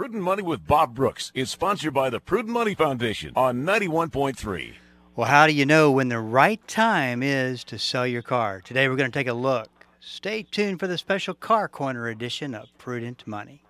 Prudent Money with Bob Brooks is sponsored by the Prudent Money Foundation on 91.3. Well, how do you know when the right time is to sell your car? Today we're going to take a look. Stay tuned for the special Car Corner edition of Prudent Money.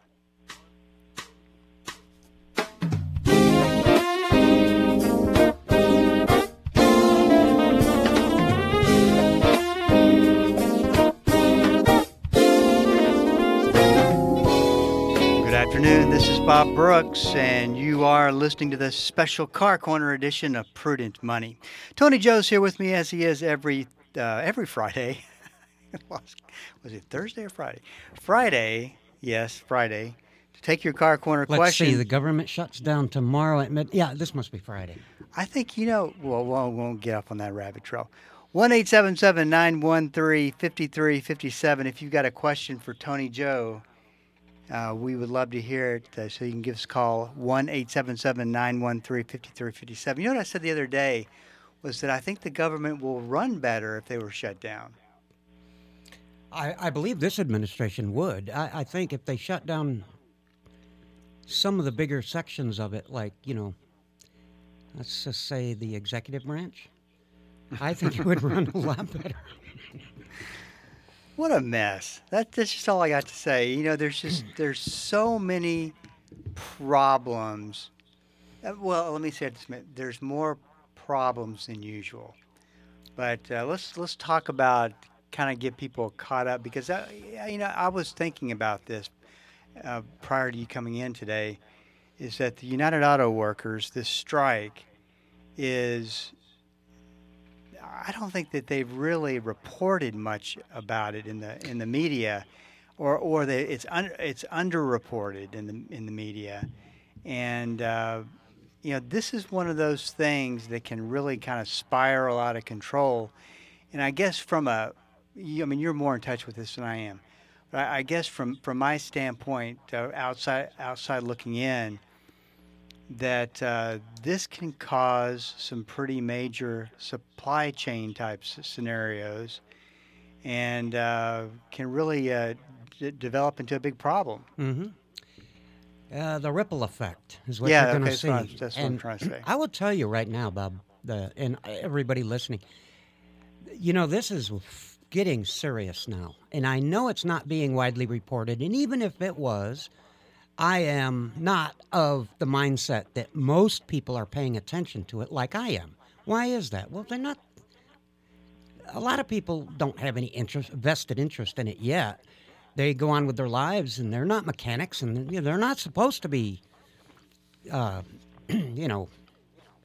Bob Brooks, and you are listening to the special Car Corner edition of Prudent Money. Tony Joe's here with me as he is every uh, every Friday. was it Thursday or Friday? Friday, yes, Friday. To take your Car Corner Let's question. see. The government shuts down tomorrow at mid. Yeah, this must be Friday. I think you know. Well, well, we won't get off on that rabbit trail. One eight seven seven nine one three fifty three fifty seven. If you've got a question for Tony Joe, uh, we would love to hear it. Uh, so you can give us a call 1 913 5357. You know what I said the other day was that I think the government will run better if they were shut down. I, I believe this administration would. I, I think if they shut down some of the bigger sections of it, like you know, let's just say the executive branch, I think it would run a lot better. What a mess. That, that's just all I got to say. You know, there's just there's so many problems. Uh, Well, let me say it this. There's more problems than usual. But uh, let's let's talk about kind of get people caught up because I, you know I was thinking about this uh, prior to you coming in today. Is that the United Auto Workers this strike is I don't think that they've really reported much about it in the in the media, or or they, it's un, it's underreported in the in the media, and uh, you know this is one of those things that can really kind of spiral out of control, and I guess from a I mean you're more in touch with this than I am, but I, I guess from from my standpoint, uh, outside outside looking in that uh, this can cause some pretty major supply chain types scenarios and uh, can really uh, d- develop into a big problem. Mm-hmm. Uh, the ripple effect is what Yeah, you're going to that's see. what I'm- that's what I'm trying to say. I will tell you right now, Bob, the, and everybody listening, you know, this is getting serious now. And I know it's not being widely reported. And even if it was, I am not of the mindset that most people are paying attention to it like I am. Why is that? Well, they're not. A lot of people don't have any interest, vested interest in it yet. They go on with their lives, and they're not mechanics, and they're not supposed to be, uh, you know,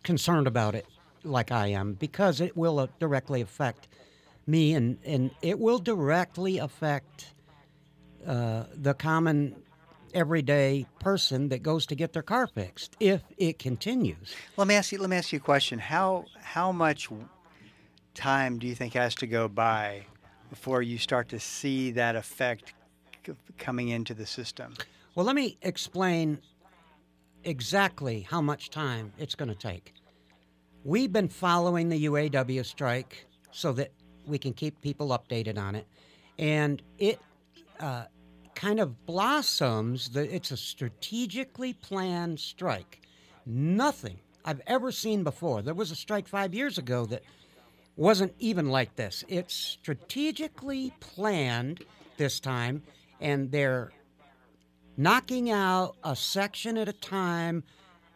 concerned about it like I am because it will uh, directly affect me, and and it will directly affect uh, the common everyday person that goes to get their car fixed if it continues. Let me ask you. Let me ask you a question. How how much time do you think has to go by before you start to see that effect c- coming into the system? Well, let me explain exactly how much time it's going to take. We've been following the UAW strike so that we can keep people updated on it, and it uh, kind of blossoms. The, it's a strategically planned strike. Nothing I've ever seen before. There was a strike five years ago that wasn't even like this. It's strategically planned this time, and they're knocking out a section at a time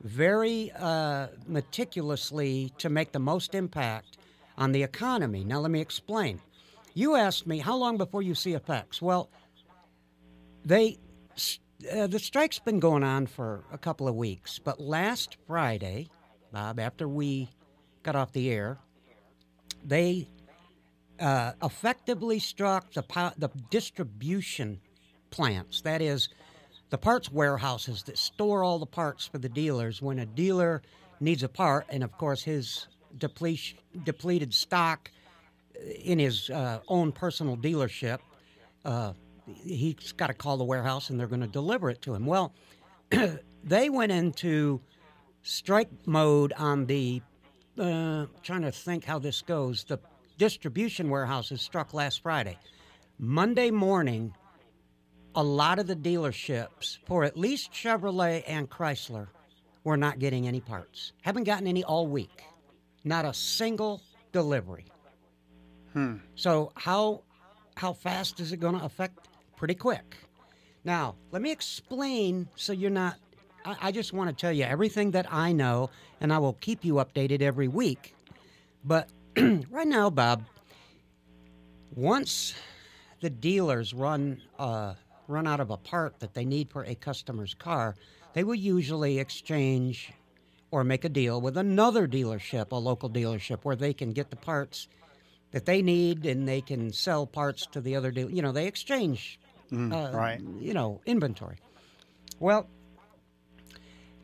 very uh, meticulously to make the most impact on the economy. Now, let me explain. You asked me how long before you see effects. Well, they uh, the strike's been going on for a couple of weeks, but last Friday, Bob, after we got off the air, they uh, effectively struck the po- the distribution plants. That is, the parts warehouses that store all the parts for the dealers. When a dealer needs a part, and of course his deplete, depleted stock in his uh, own personal dealership, uh, he's got to call the warehouse and they're going to deliver it to him. Well, they went into strike mode on the. Uh, trying to think how this goes. The distribution warehouses struck last Friday. Monday morning, a lot of the dealerships for at least Chevrolet and Chrysler were not getting any parts. Haven't gotten any all week. Not a single delivery. Hmm. So how how fast is it going to affect? Pretty quick. Now, let me explain so you're not. I, I just want to tell you everything that I know, and I will keep you updated every week. But right now, Bob, once the dealers run uh, run out of a part that they need for a customer's car, they will usually exchange or make a deal with another dealership, a local dealership, where they can get the parts that they need and they can sell parts to the other deal. You know, they exchange, Mm, uh, right. you know, inventory. Well,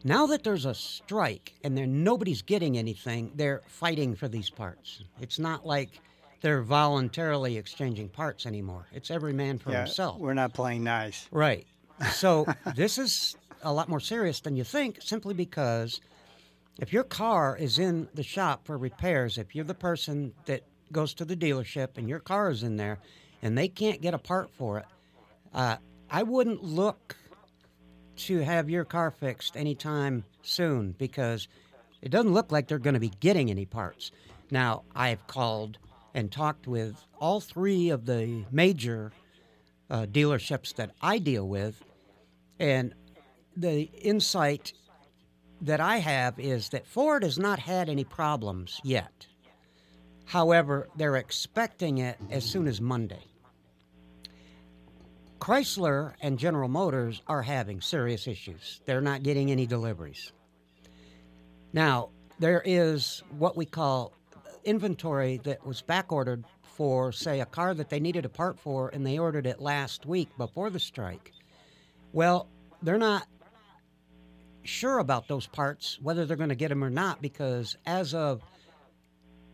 now that there's a strike and there nobody's getting anything, they're fighting for these parts. It's not like they're voluntarily exchanging parts anymore. It's every man for Yeah, himself. we're not playing nice. Right. So this is a lot more serious than you think, simply because if your car is in the shop for repairs, if you're the person that goes to the dealership and your car is in there and they can't get a part for it, uh, I wouldn't look to have your car fixed anytime soon because it doesn't look like they're going to be getting any parts. Now, I've called and talked with all three of the major uh, dealerships that I deal with, and the insight that I have is that Ford has not had any problems yet. However, they're expecting it as soon as Monday. Chrysler and General Motors are having serious issues. They're not getting any deliveries. Now, there is what we call inventory that was back ordered for, say, a car that they needed a part for, and they ordered it last week before the strike. Well, they're not sure about those parts, whether they're going to get them or not, because as of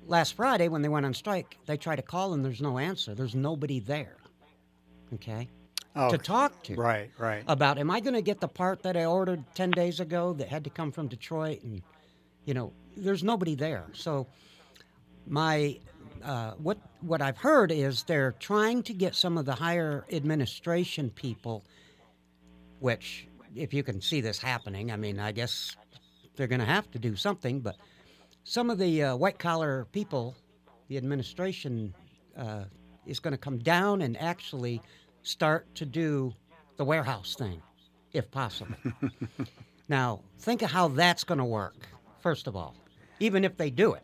last Friday when they went on strike, they tried to call and there's no answer. There's nobody there. Okay? Oh, To talk to right, right. about am I going to get the part that I ordered 10 days ago that had to come from Detroit and you know there's nobody there so my uh, what what I've heard is they're trying to get some of the higher administration people which if you can see this happening I mean I guess they're going to have to do something but some of the uh, white collar people the administration uh, is going to come down and actually start to do the warehouse thing, if possible. now, think of how that's going to work, first of all, even if they do it.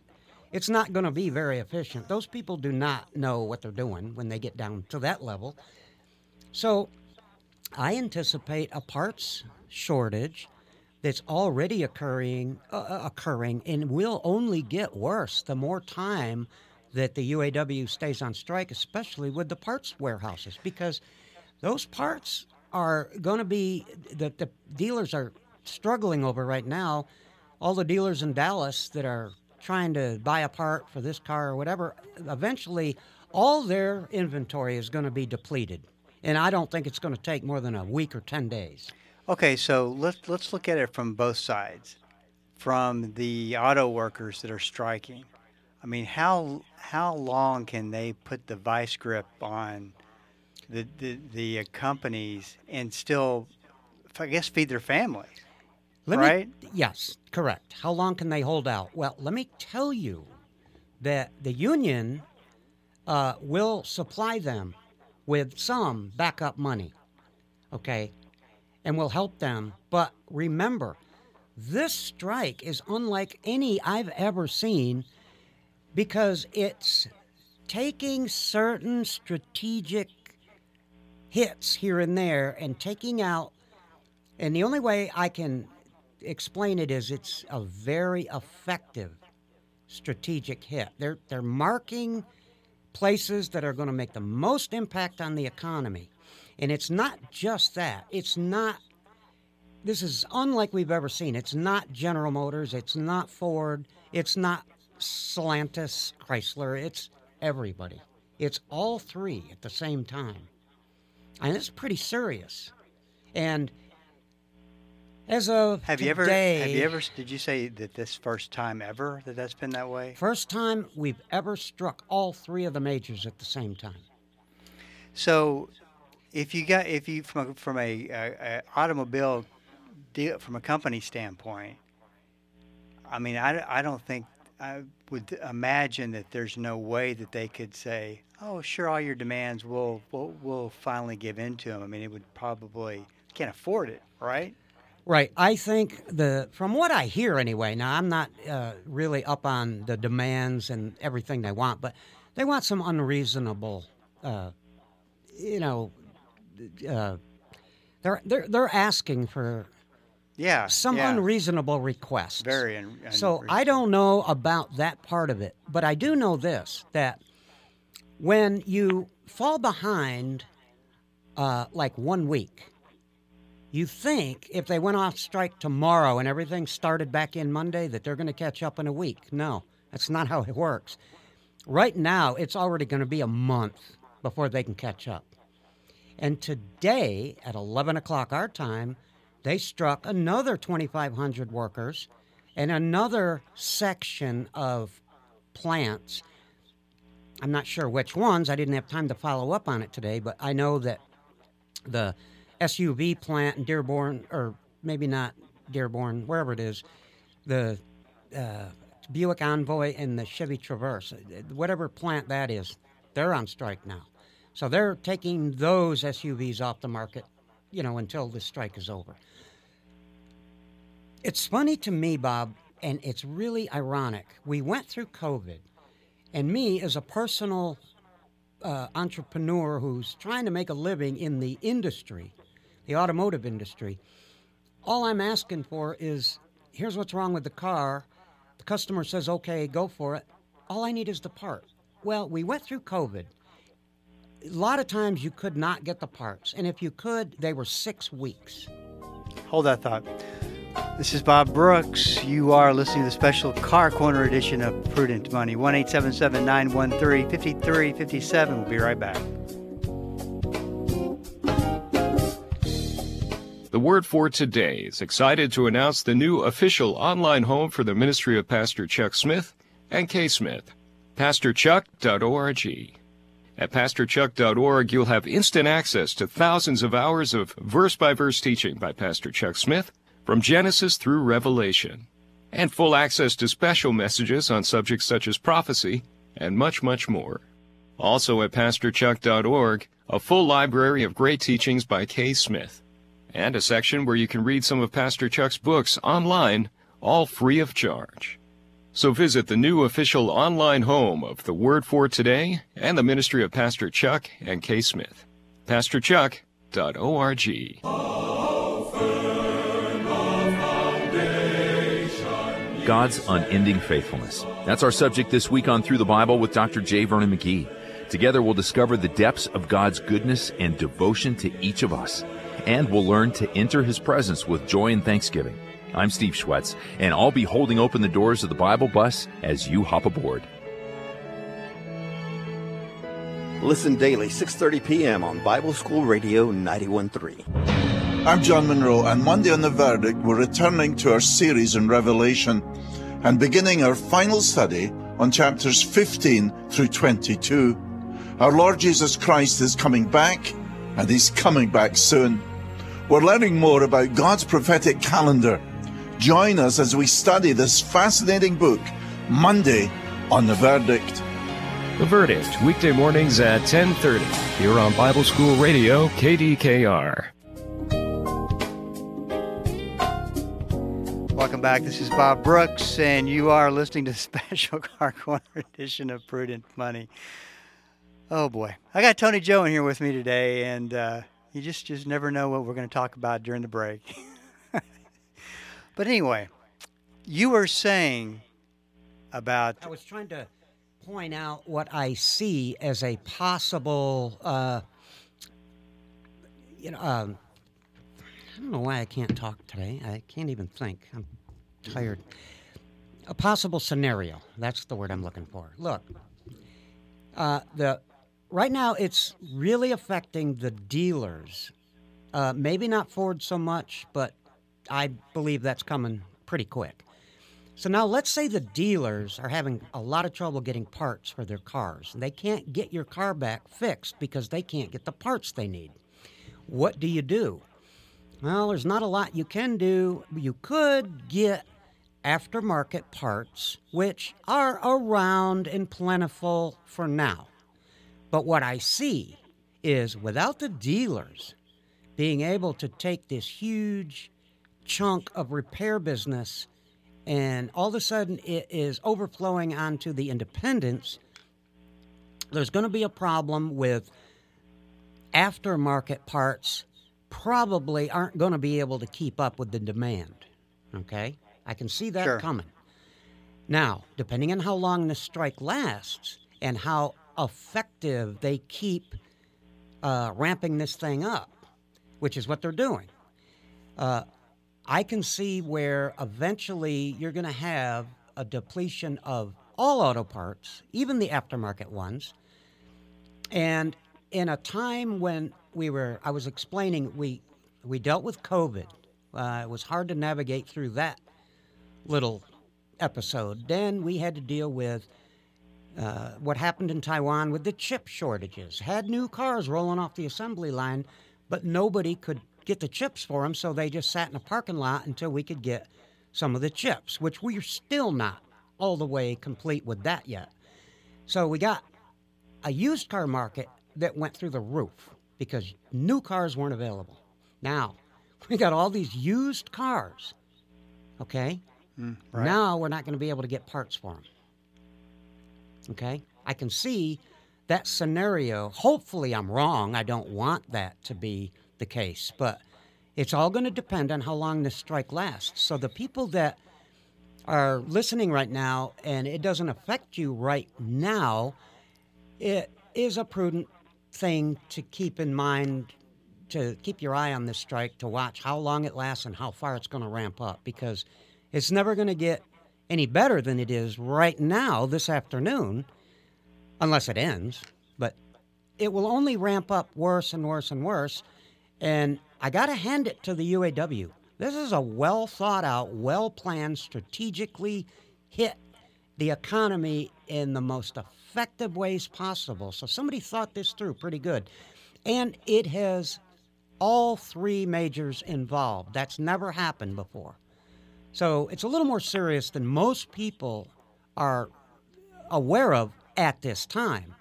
It's not going to be very efficient. Those people do not know what they're doing when they get down to that level. So, I anticipate a parts shortage that's already occurring uh, occurring and will only get worse the more time that the UAW stays on strike, especially with the parts warehouses, because those parts are going to be that the dealers are struggling over right now. All the dealers in Dallas that are trying to buy a part for this car or whatever, eventually all their inventory is going to be depleted. And I don't think it's going to take more than a week or 10 days. Okay, so let's let's look at it from both sides. From the auto workers that are striking. I mean, how how long can they put the vice grip on the the, the uh, companies and still, I guess, feed their families? Let Right? Me, yes, correct. How long can they hold out? Well, let me tell you that the union uh, will supply them with some backup money, okay, and will help them. But remember, this strike is unlike any I've ever seen because it's taking certain strategic hits here and there and taking out and the only way I can explain it is it's a very effective strategic hit. They're they're marking places that are going to make the most impact on the economy. And it's not just that. It's not this is unlike we've ever seen. It's not General Motors, it's not Ford, it's not Stellantis, Chrysler, it's everybody. It's all three at the same time. And it's pretty serious. And as of Have you ever today, have you ever did you say that this first time ever that that's been that way? First time we've ever struck all three of the majors at the same time. So, if you got if you from a, from a, a, a automobile deal from a company standpoint, I mean, I, I don't think I would imagine that there's no way that they could say, "Oh, sure, all your demands we'll we'll, we'll finally give in to them." I mean, it would probably can't afford it, right? Right. I think the from what I hear anyway. Now I'm not uh, really up on the demands and everything they want, but they want some unreasonable, uh, you know, uh, they're they're they're asking for Yeah, some yeah. unreasonable requests. Very un- So I don't know about that part of it, but I do know this that when you fall behind uh, like one week, you think if they went off strike tomorrow and everything started back in Monday that they're going to catch up in a week. No, that's not how it works. Right now, it's already going to be a month before they can catch up. And today, at 11 o'clock our time, they struck another 2,500 workers and another section of plants. I'm not sure which ones. I didn't have time to follow up on it today, but I know that the SUV plant in Dearborn, or maybe not Dearborn, wherever it is, the uh, Buick Envoy and the Chevy Traverse, whatever plant that is, they're on strike now. So they're taking those SUVs off the market, you know, until the strike is over. It's funny to me, Bob, and it's really ironic. We went through COVID, and me as a personal uh, entrepreneur who's trying to make a living in the industry, the automotive industry, all I'm asking for is here's what's wrong with the car. The customer says, okay, go for it. All I need is the part. Well, we went through COVID. A lot of times you could not get the parts, and if you could, they were six weeks. Hold that thought. This is Bob Brooks. You are listening to the special Car Corner edition of Prudent Money. 1 877 913 5357. We'll be right back. The Word for Today is excited to announce the new official online home for the ministry of Pastor Chuck Smith and Kay Smith, pastorchuck.org. At pastorchuck.org, you'll have instant access to thousands of hours of verse by verse teaching by Pastor Chuck Smith from Genesis through Revelation, and full access to special messages on subjects such as prophecy and much, much more. Also at pastorchuck.org, a full library of great teachings by Kay Smith, and a section where you can read some of Pastor Chuck's books online, all free of charge. So visit the new official online home of the Word for Today and the ministry of Pastor Chuck and Kay Smith. PastorChuck.org. God's unending faithfulness. That's our subject this week on Through the Bible with Dr. J. Vernon McGee. Together we'll discover the depths of God's goodness and devotion to each of us. And we'll learn to enter His presence with joy and thanksgiving. I'm Steve Schwetz, and I'll be holding open the doors of the Bible bus as you hop aboard. Listen daily, 6:30 p.m. on Bible School Radio 91.3. I'm John Munro, and Monday on the Verdict, we're returning to our series in Revelation and beginning our final study on chapters 15 through 22. Our Lord Jesus Christ is coming back, and He's coming back soon. We're learning more about God's prophetic calendar. Join us as we study this fascinating book Monday on the Verdict. The Verdict, weekday mornings at 10:30 here on Bible School Radio KDKR. Welcome back. This is Bob Brooks, and you are listening to the special Car Corner edition of Prudent Money. Oh boy, I got Tony Joe in here with me today, and uh, you just just never know what we're going to talk about during the break. but anyway, you were saying about I was trying to point out what I see as a possible, uh, you know, um, I don't know why I can't talk today. I can't even think. I'm tired. A possible scenario. That's the word I'm looking for. Look, uh, the right now it's really affecting the dealers. Uh, maybe not Ford so much, but I believe that's coming pretty quick. So now let's say the dealers are having a lot of trouble getting parts for their cars. They can't get your car back fixed because they can't get the parts they need. What do you do? Well, there's not a lot you can do. You could get aftermarket parts, which are around and plentiful for now. But what I see is without the dealers being able to take this huge chunk of repair business and all of a sudden it is overflowing onto the independents, there's going to be a problem with aftermarket parts probably aren't going to be able to keep up with the demand. Okay? I can see that Sure. coming. Now, depending on how long the strike lasts and how effective they keep uh, ramping this thing up, which is what they're doing, uh, I can see where eventually you're going to have a depletion of all auto parts, even the aftermarket ones. And in a time when we were, I was explaining, we we dealt with COVID. Uh, it was hard to navigate through that little episode. Then we had to deal with uh, what happened in Taiwan with the chip shortages. Had new cars rolling off the assembly line, but nobody could get the chips for them, so they just sat in a parking lot until we could get some of the chips, which we're still not all the way complete with that yet. So we got a used car market that went through the roof because new cars weren't available. Now, we got all these used cars, okay? Mm, right. Now we're not going to be able to get parts for them. Okay? I can see that scenario. Hopefully, I'm wrong. I don't want that to be the case, but it's all going to depend on how long this strike lasts. So, the people that are listening right now and it doesn't affect you right now, it is a prudent thing to keep in mind to keep your eye on this strike to watch how long it lasts and how far it's going to ramp up because it's never going to get any better than it is right now this afternoon unless it ends but it will only ramp up worse and worse and worse and i got to hand it to the uaw this is a well thought out well planned strategically hit the economy in the most effective ways possible so somebody thought this through pretty good and it has all three majors involved. That's never happened before. So it's a little more serious than most people are aware of at this time.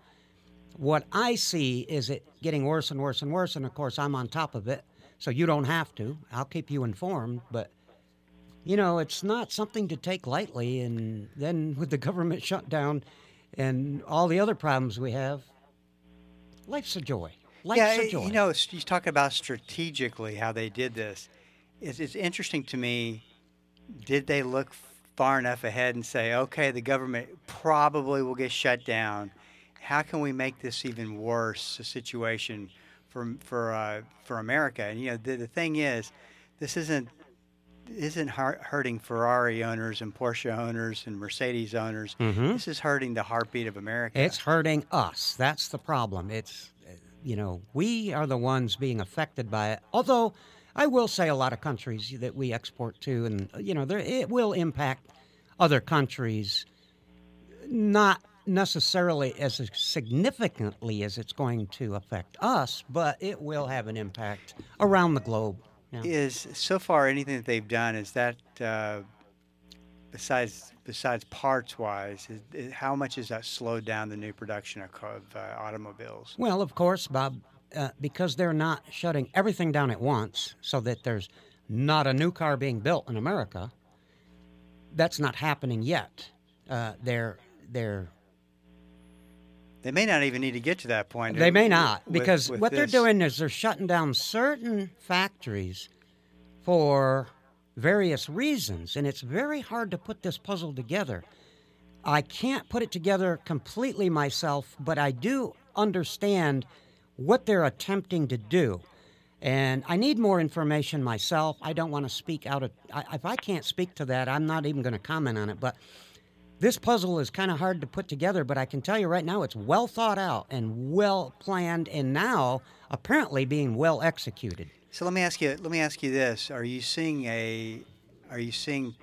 What I see is it getting worse and worse and worse, and of course, I'm on top of it, so you don't have to. I'll keep you informed, but you know, it's not something to take lightly. And then with the government shutdown and all the other problems we have, life's a joy. Life's yeah, a joy. you know, you talk about strategically how they did this. It's, it's interesting to me. Did they look far enough ahead and say, okay, the government probably will get shut down. How can we make this even worse, a situation for for uh, for America? And you know, the, the thing is, this isn't isn't hurting Ferrari owners and Porsche owners and Mercedes owners. This is hurting the heartbeat of America. It's hurting us. That's the problem. It's, you know, we are the ones being affected by it. Although, I will say a lot of countries that we export to, and, you know, there, it will impact other countries, not necessarily as significantly as it's going to affect us, but it will have an impact around the globe. Yeah. is so far anything that they've done is that uh, besides besides parts wise is, is how much has that slowed down the new production of, of uh, automobiles Well, of course, Bob, uh, because they're not shutting everything down at once so that there's not a new car being built in America. That's not happening yet. Uh, they're they're they may not even need to get to that point they may not with- because with what they're doing is they're shutting down certain factories for various reasons, and it's very hard to put this puzzle together. I can't put it together completely myself, but I do understand what they're attempting to do. And I need more information myself. I don't want to speak out of. I, if I can't speak to that, I'm not even going to comment on it. But this puzzle is kind of hard to put together, but I can tell you right now it's well thought out and well planned, and now apparently being well executed. so let me ask you let me ask you this are you seeing a are you seeing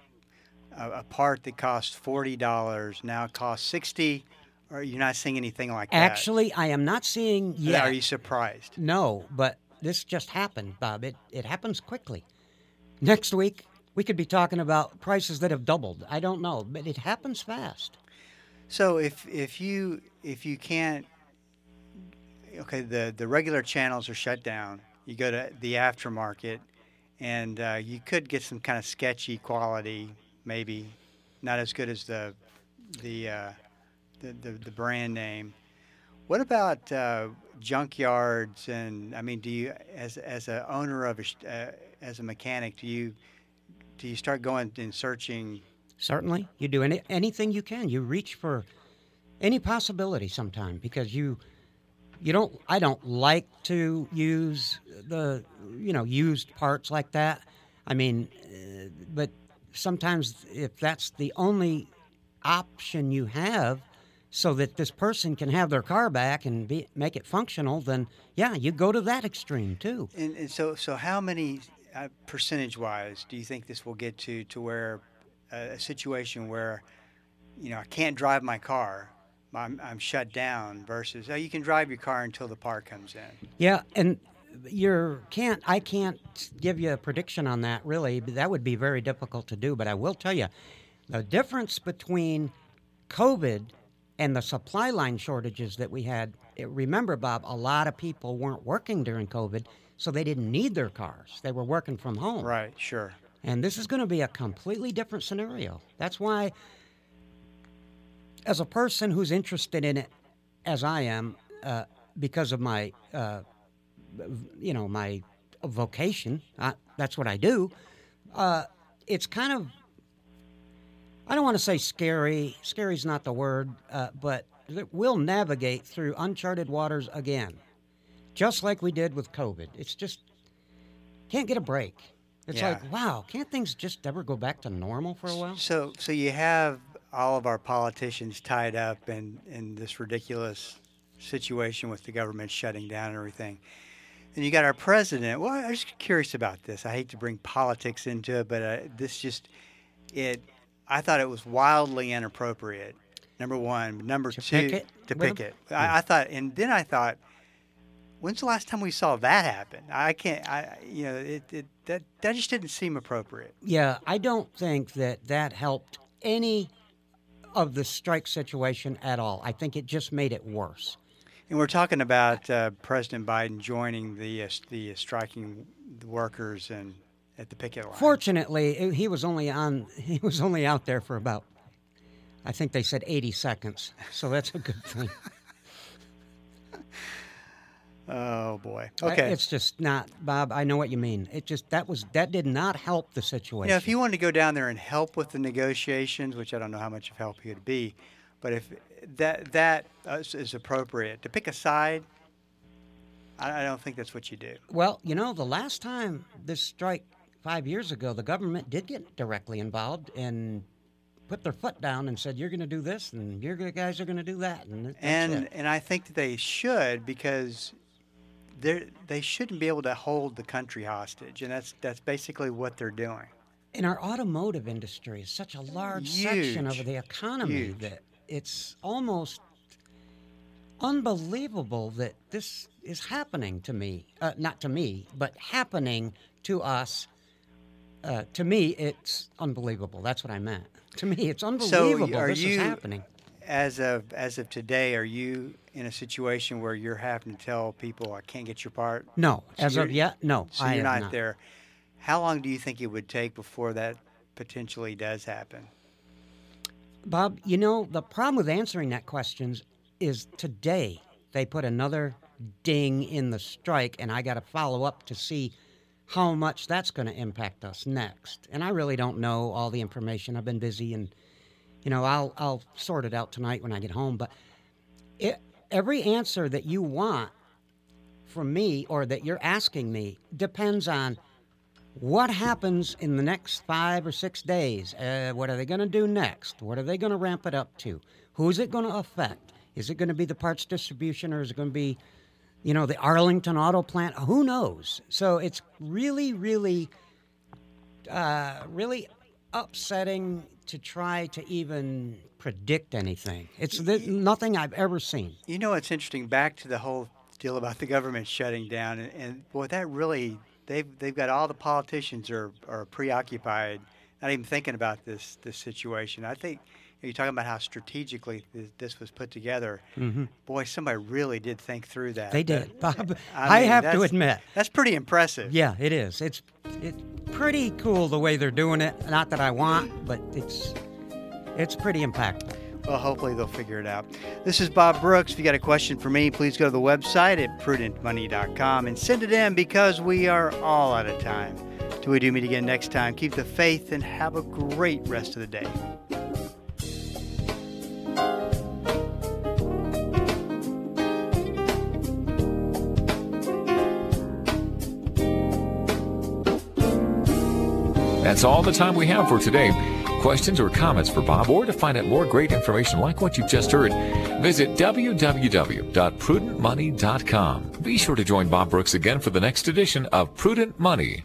a, a part that cost $40 now costs 60 or you're not seeing anything like that Actually, I am not seeing yet. are you surprised No, but this just happened, Bob. It it happens quickly. Next week we could be talking about prices that have doubled. I don't know, but it happens fast. So if if you if you can't, okay, the the regular channels are shut down. You go to the aftermarket, and uh, you could get some kind of sketchy quality, maybe not as good as the the uh, the, the, the brand name. What about uh, junkyards? And I mean, do you, as as a owner of a, uh, as a mechanic, do you do you start going and searching? Certainly, you do any, anything you can. You reach for any possibility sometime because you you don't. I don't like to use the you know used parts like that. I mean, uh, but sometimes if that's the only option you have so that this person can have their car back and be, make it functional, then yeah, you go to that extreme too. And, and so, so how many uh, percentage-wise do you think this will get to to where uh, a situation where you know I can't drive my car, I'm, I'm shut down versus oh you can drive your car until the part comes in. Yeah, and you can't. I can't give you a prediction on that. Really, that would be very difficult to do. But I will tell you, the difference between COVID and the supply line shortages that we had. Remember, Bob, a lot of people weren't working during COVID, so they didn't need their cars. They were working from home. Right. Sure. And this is going to be a completely different scenario. That's why, as a person who's interested in it, as I am, uh, because of my, uh, you know, my vocation, I, that's what I do. Uh, it's kind of, I don't want to say scary. Scary's not the word, uh, but we'll navigate through uncharted waters again, just like we did with COVID. It's just can't get a break. It's Yeah. like, wow, can't things just ever go back to normal for a while? So, so you have all of our politicians tied up in in this ridiculous situation with the government shutting down and everything. And you got our president. Well, I'm just curious about this. I hate to bring politics into it, but uh, this just it. I thought it was wildly inappropriate. Number one. Number To two. picket to with 'em? picket. I, I thought, and then I thought, when's the last time we saw that happen? I can't. I you know it, it that that just didn't seem appropriate. Yeah, I don't think that that helped any of the strike situation at all. I think it just made it worse. And we're talking about uh, President Biden joining the uh, the striking workers and at the picket line. Fortunately, he was only on he was only out there for about I think they said 80 seconds. So that's a good thing. oh boy. I- Okay. It's just not Bob, I know what you mean. It just that was that did not help the situation. you know, if he wanted to go down there and help with the negotiations, which I don't know how much of help he would be, but if that that uh, is- appropriate to pick a side, I, I don't think that's what you do. Well, you know, the last time this strike five years ago, the government did get directly involved and put their foot down and said, "You're going to do this, and your guys are going to do that," and and it. and I think that they should because they they shouldn't be able to hold the country hostage, and that's that's basically what they're doing. And our automotive industry is such a large section of the economy Huge. that it's almost unbelievable that this is happening to me. Uh, not to me, but happening to us. Uh, to me, it's unbelievable. That's what I meant. To me, it's unbelievable are this you- is happening. As of as of today, are you in a situation where you're having to tell people I can't get your part? No, So as of yet, no. So I you're have not, there. How long do you think it would take before that potentially does happen? Bob, you know, the problem with answering that question is today they put another ding in the strike, and I got to follow up to see how much that's going to impact us next. And I really don't know all the information. I've been busy, and you know, I'll I'll sort it out tonight when I get home. But it, every answer that you want from me or that you're asking me depends on what happens in the next five or six days? Uh, what are they going to do next? What are they going to ramp it up to? Who's it going to affect? Is it going to be the parts distribution or is it going to be, you know, the Arlington auto plant? Who knows? So it's really, really, uh, really upsetting to try to even predict anything. It's th- nothing I've ever seen. You know, it's interesting. Back to the whole deal about the government shutting down, and, and boy, that really they've they've got all the politicians are are preoccupied, not even thinking about this this situation. I think you're talking about how strategically this, was put together. Boy, somebody really did think through that. Mm-hmm. They did, Bob. I I, mean, have to admit. that's pretty impressive. Yeah, it is. It's it's pretty cool the way they're doing it. Not that I want, but it's it's pretty impactful. Well, hopefully they'll figure it out. This is Bob Brooks. If you got a question for me, please go to the website at prudentmoney.com and send it in because we are all out of time. Till we do meet again next time, keep the faith and have a great rest of the day. That's all the time we have for today. Questions or comments for Bob, or to find out more great information like what you've just heard, visit www.prudentmoney.com. Be sure to join Bob Brooks again for the next edition of Prudent Money.